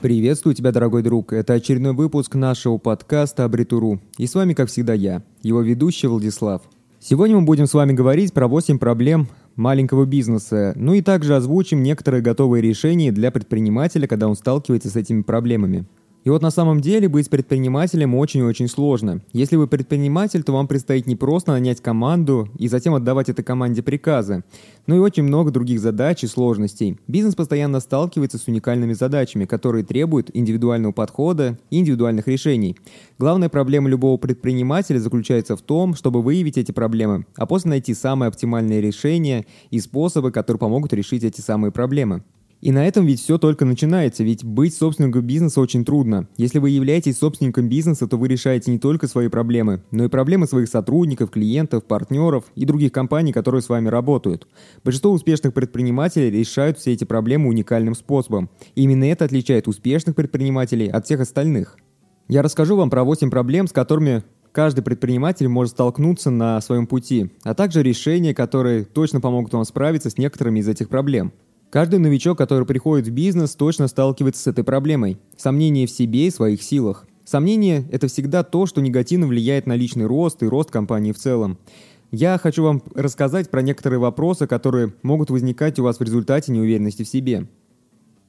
Приветствую тебя, дорогой друг. Это очередной выпуск нашего подкаста Абритуру. И с вами, как всегда, я, его ведущий Владислав. Сегодня мы будем с вами говорить про 8 проблем маленького бизнеса, ну и также озвучим некоторые готовые решения для предпринимателя, когда он сталкивается с этими проблемами. И вот на самом деле быть предпринимателем очень-очень сложно. Если вы предприниматель, то вам предстоит не просто нанять команду и затем отдавать этой команде приказы, но и очень много других задач и сложностей. Бизнес постоянно сталкивается с уникальными задачами, которые требуют индивидуального подхода и индивидуальных решений. Главная проблема любого предпринимателя заключается в том, чтобы выявить эти проблемы, а после найти самые оптимальные решения и способы, которые помогут решить эти самые проблемы. И на этом ведь все только начинается, ведь быть собственником бизнеса очень трудно. Если вы являетесь собственником бизнеса, то вы решаете не только свои проблемы, но и проблемы своих сотрудников, клиентов, партнеров и других компаний, которые с вами работают. Большинство успешных предпринимателей решают все эти проблемы уникальным способом. И именно это отличает успешных предпринимателей от всех остальных. Я расскажу вам про 8 проблем, с которыми каждый предприниматель может столкнуться на своем пути, а также решения, которые точно помогут вам справиться с некоторыми из этих проблем. Каждый новичок, который приходит в бизнес, точно сталкивается с этой проблемой. Сомнение в себе и своих силах. Сомнение – это всегда то, что негативно влияет на личный рост и рост компании в целом. Я хочу вам рассказать про некоторые вопросы, которые могут возникать у вас в результате неуверенности в себе.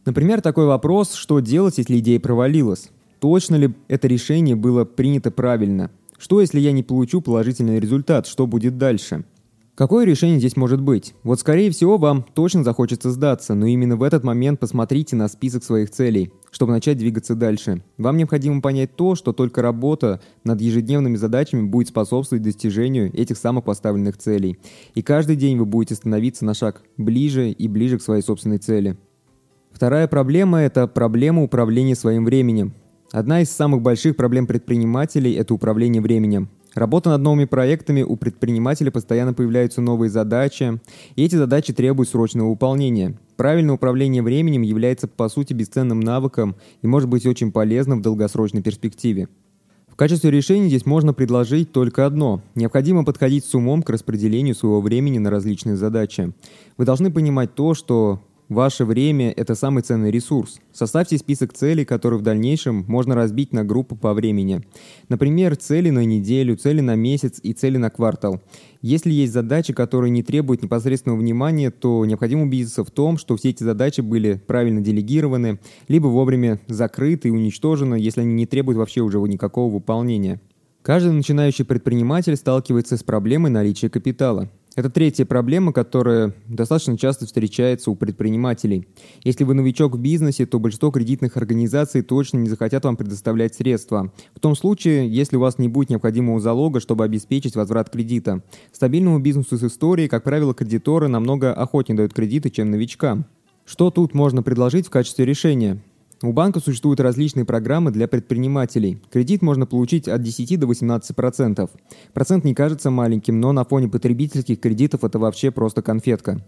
Например, такой вопрос, что делать, если идея провалилась? Точно ли это решение было принято правильно? Что, если я не получу положительный результат? Что будет дальше? Какое решение здесь может быть? Вот скорее всего вам точно захочется сдаться, но именно в этот момент посмотрите на список своих целей, чтобы начать двигаться дальше. Вам необходимо понять то, что только работа над ежедневными задачами будет способствовать достижению этих самых поставленных целей. И каждый день вы будете становиться на шаг ближе и ближе к своей собственной цели. Вторая проблема – это проблема управления своим временем. Одна из самых больших проблем предпринимателей – это управление временем. Работа над новыми проектами у предпринимателя постоянно появляются новые задачи, и эти задачи требуют срочного выполнения. Правильное управление временем является по сути бесценным навыком и может быть очень полезным в долгосрочной перспективе. В качестве решения здесь можно предложить только одно. Необходимо подходить с умом к распределению своего времени на различные задачи. Вы должны понимать то, что Ваше время – это самый ценный ресурс. Составьте список целей, которые в дальнейшем можно разбить на группы по времени. Например, цели на неделю, цели на месяц и цели на квартал. Если есть задачи, которые не требуют непосредственного внимания, то необходимо убедиться в том, что все эти задачи были правильно делегированы, либо вовремя закрыты и уничтожены, если они не требуют вообще уже никакого выполнения. Каждый начинающий предприниматель сталкивается с проблемой наличия капитала. Это третья проблема, которая достаточно часто встречается у предпринимателей. Если вы новичок в бизнесе, то большинство кредитных организаций точно не захотят вам предоставлять средства. В том случае, если у вас не будет необходимого залога, чтобы обеспечить возврат кредита. Стабильному бизнесу с историей, как правило, кредиторы намного охотнее дают кредиты, чем новичкам. Что тут можно предложить в качестве решения? У банка существуют различные программы для предпринимателей. Кредит можно получить от 10 до 18%. Процент не кажется маленьким, но на фоне потребительских кредитов это вообще просто конфетка.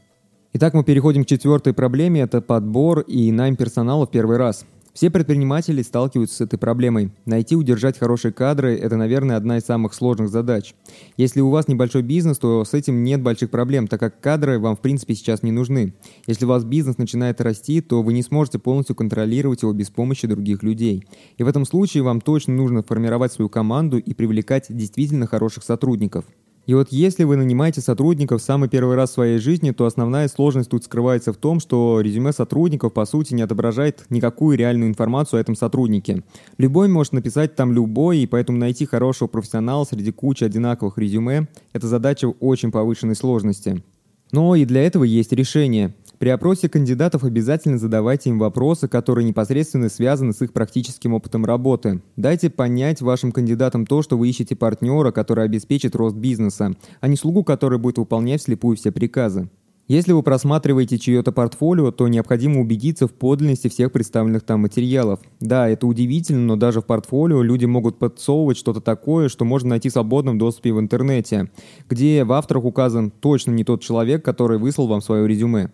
Итак, мы переходим к четвертой проблеме. Это подбор и найм персонала в первый раз. Все предприниматели сталкиваются с этой проблемой. Найти и удержать хорошие кадры – это, наверное, одна из самых сложных задач. Если у вас небольшой бизнес, то с этим нет больших проблем, так как кадры вам в принципе сейчас не нужны. Если у вас бизнес начинает расти, то вы не сможете полностью контролировать его без помощи других людей. И в этом случае вам точно нужно формировать свою команду и привлекать действительно хороших сотрудников. И вот если вы нанимаете сотрудников в самый первый раз в своей жизни, то основная сложность тут скрывается в том, что резюме сотрудников по сути не отображает никакую реальную информацию о этом сотруднике. Любой может написать там любой, и поэтому найти хорошего профессионала среди кучи одинаковых резюме – это задача очень повышенной сложности. Но и для этого есть решение. При опросе кандидатов обязательно задавайте им вопросы, которые непосредственно связаны с их практическим опытом работы. Дайте понять вашим кандидатам то, что вы ищете партнера, который обеспечит рост бизнеса, а не слугу, который будет выполнять вслепую все приказы. Если вы просматриваете чье-то портфолио, то необходимо убедиться в подлинности всех представленных там материалов. Да, это удивительно, но даже в портфолио люди могут подсовывать что-то такое, что можно найти в свободном доступе в интернете, где в авторах указан точно не тот человек, который выслал вам свое резюме.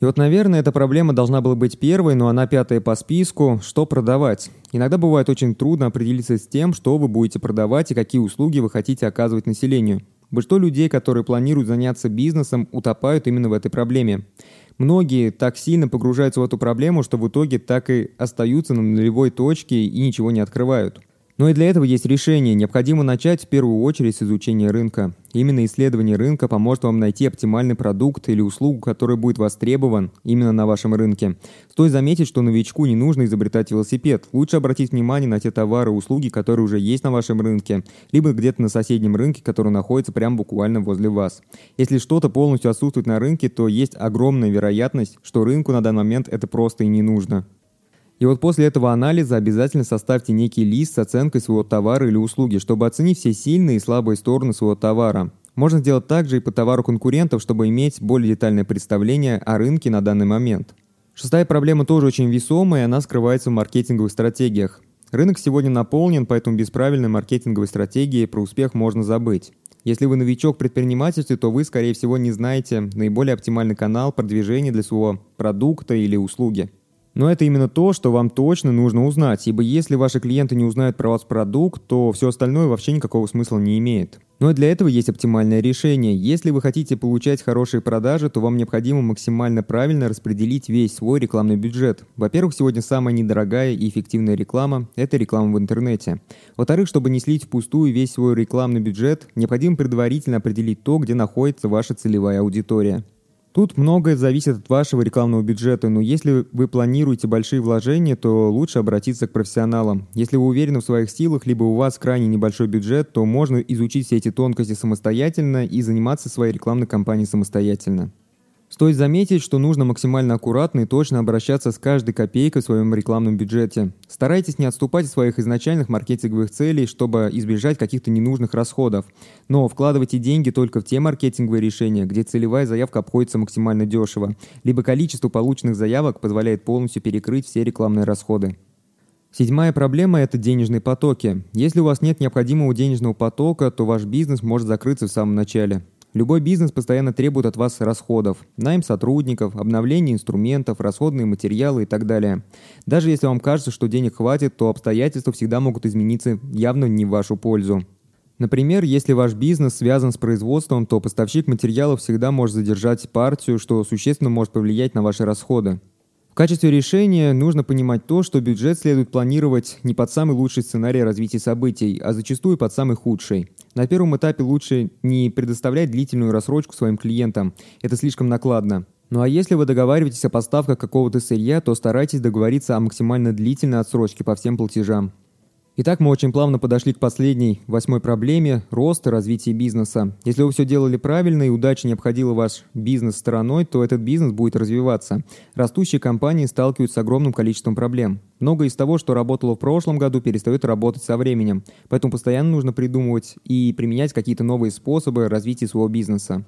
И вот, наверное, эта проблема должна была быть первой, но она пятая по списку. Что продавать? Иногда бывает очень трудно определиться с тем, что вы будете продавать и какие услуги вы хотите оказывать населению. Большинство людей, которые планируют заняться бизнесом, утопают именно в этой проблеме. Многие так сильно погружаются в эту проблему, что в итоге так и остаются на нулевой точке и ничего не открывают. Но и для этого есть решение. Необходимо начать в первую очередь с изучения рынка. Именно исследование рынка поможет вам найти оптимальный продукт или услугу, который будет востребован именно на вашем рынке. Стоит заметить, что новичку не нужно изобретать велосипед. Лучше обратить внимание на те товары и услуги, которые уже есть на вашем рынке, либо где-то на соседнем рынке, который находится прямо буквально возле вас. Если что-то полностью отсутствует на рынке, то есть огромная вероятность, что рынку на данный момент это просто и не нужно. И вот после этого анализа обязательно составьте некий лист с оценкой своего товара или услуги, чтобы оценить все сильные и слабые стороны своего товара. Можно сделать так же и по товару конкурентов, чтобы иметь более детальное представление о рынке на данный момент. Шестая проблема тоже очень весомая, и она скрывается в маркетинговых стратегиях. Рынок сегодня наполнен, поэтому без правильной маркетинговой стратегии про успех можно забыть. Если вы новичок в предпринимательстве, то вы, скорее всего, не знаете наиболее оптимальный канал продвижения для своего продукта или услуги. Но это именно то, что вам точно нужно узнать, ибо если ваши клиенты не узнают про ваш продукт, то все остальное вообще никакого смысла не имеет. Но для этого есть оптимальное решение. Если вы хотите получать хорошие продажи, то вам необходимо максимально правильно распределить весь свой рекламный бюджет. Во-первых, сегодня самая недорогая и эффективная реклама – это реклама в интернете. Во-вторых, чтобы не слить впустую весь свой рекламный бюджет, необходимо предварительно определить то, где находится ваша целевая аудитория. Тут многое зависит от вашего рекламного бюджета, но если вы планируете большие вложения, то лучше обратиться к профессионалам. Если вы уверены в своих силах, либо у вас крайне небольшой бюджет, то можно изучить все эти тонкости самостоятельно и заниматься своей рекламной кампанией самостоятельно. Стоит заметить, что нужно максимально аккуратно и точно обращаться с каждой копейкой в своем рекламном бюджете. Старайтесь не отступать от своих изначальных маркетинговых целей, чтобы избежать каких-то ненужных расходов. Но вкладывайте деньги только в те маркетинговые решения, где целевая заявка обходится максимально дешево, либо количество полученных заявок позволяет полностью перекрыть все рекламные расходы. Седьмая проблема – это денежные потоки. Если у вас нет необходимого денежного потока, то ваш бизнес может закрыться в самом начале. Любой бизнес постоянно требует от вас расходов. Найм сотрудников, обновление инструментов, расходные материалы и так далее. Даже если вам кажется, что денег хватит, то обстоятельства всегда могут измениться явно не в вашу пользу. Например, если ваш бизнес связан с производством, то поставщик материалов всегда может задержать партию, что существенно может повлиять на ваши расходы качестве решения нужно понимать то, что бюджет следует планировать не под самый лучший сценарий развития событий, а зачастую под самый худший. На первом этапе лучше не предоставлять длительную рассрочку своим клиентам, это слишком накладно. Ну а если вы договариваетесь о поставках какого-то сырья, то старайтесь договориться о максимально длительной отсрочке по всем платежам. Итак, мы очень плавно подошли к последней, восьмой проблеме – рост и развитие бизнеса. Если вы все делали правильно и удача не обходила ваш бизнес стороной, то этот бизнес будет развиваться. Растущие компании сталкиваются с огромным количеством проблем. Многое из того, что работало в прошлом году, перестает работать со временем. Поэтому постоянно нужно придумывать и применять какие-то новые способы развития своего бизнеса.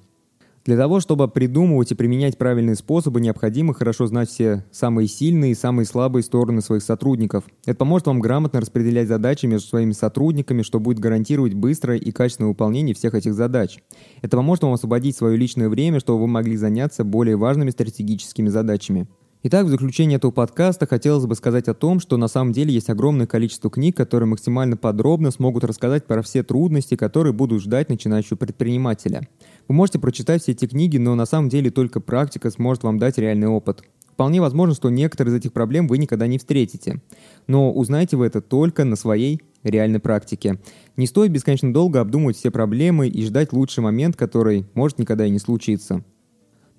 Для того, чтобы придумывать и применять правильные способы, необходимо хорошо знать все самые сильные и самые слабые стороны своих сотрудников. Это поможет вам грамотно распределять задачи между своими сотрудниками, что будет гарантировать быстрое и качественное выполнение всех этих задач. Это поможет вам освободить свое личное время, чтобы вы могли заняться более важными стратегическими задачами. Итак, в заключение этого подкаста хотелось бы сказать о том, что на самом деле есть огромное количество книг, которые максимально подробно смогут рассказать про все трудности, которые будут ждать начинающего предпринимателя. Вы можете прочитать все эти книги, но на самом деле только практика сможет вам дать реальный опыт. Вполне возможно, что некоторые из этих проблем вы никогда не встретите. Но узнайте вы это только на своей реальной практике. Не стоит бесконечно долго обдумывать все проблемы и ждать лучший момент, который может никогда и не случиться.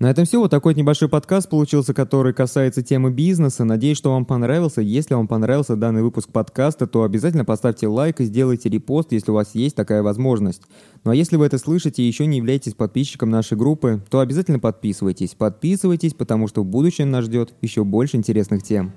На этом все. Вот такой небольшой подкаст получился, который касается темы бизнеса. Надеюсь, что вам понравился. Если вам понравился данный выпуск подкаста, то обязательно поставьте лайк и сделайте репост, если у вас есть такая возможность. Ну а если вы это слышите и еще не являетесь подписчиком нашей группы, то обязательно подписывайтесь. Подписывайтесь, потому что в будущем нас ждет еще больше интересных тем.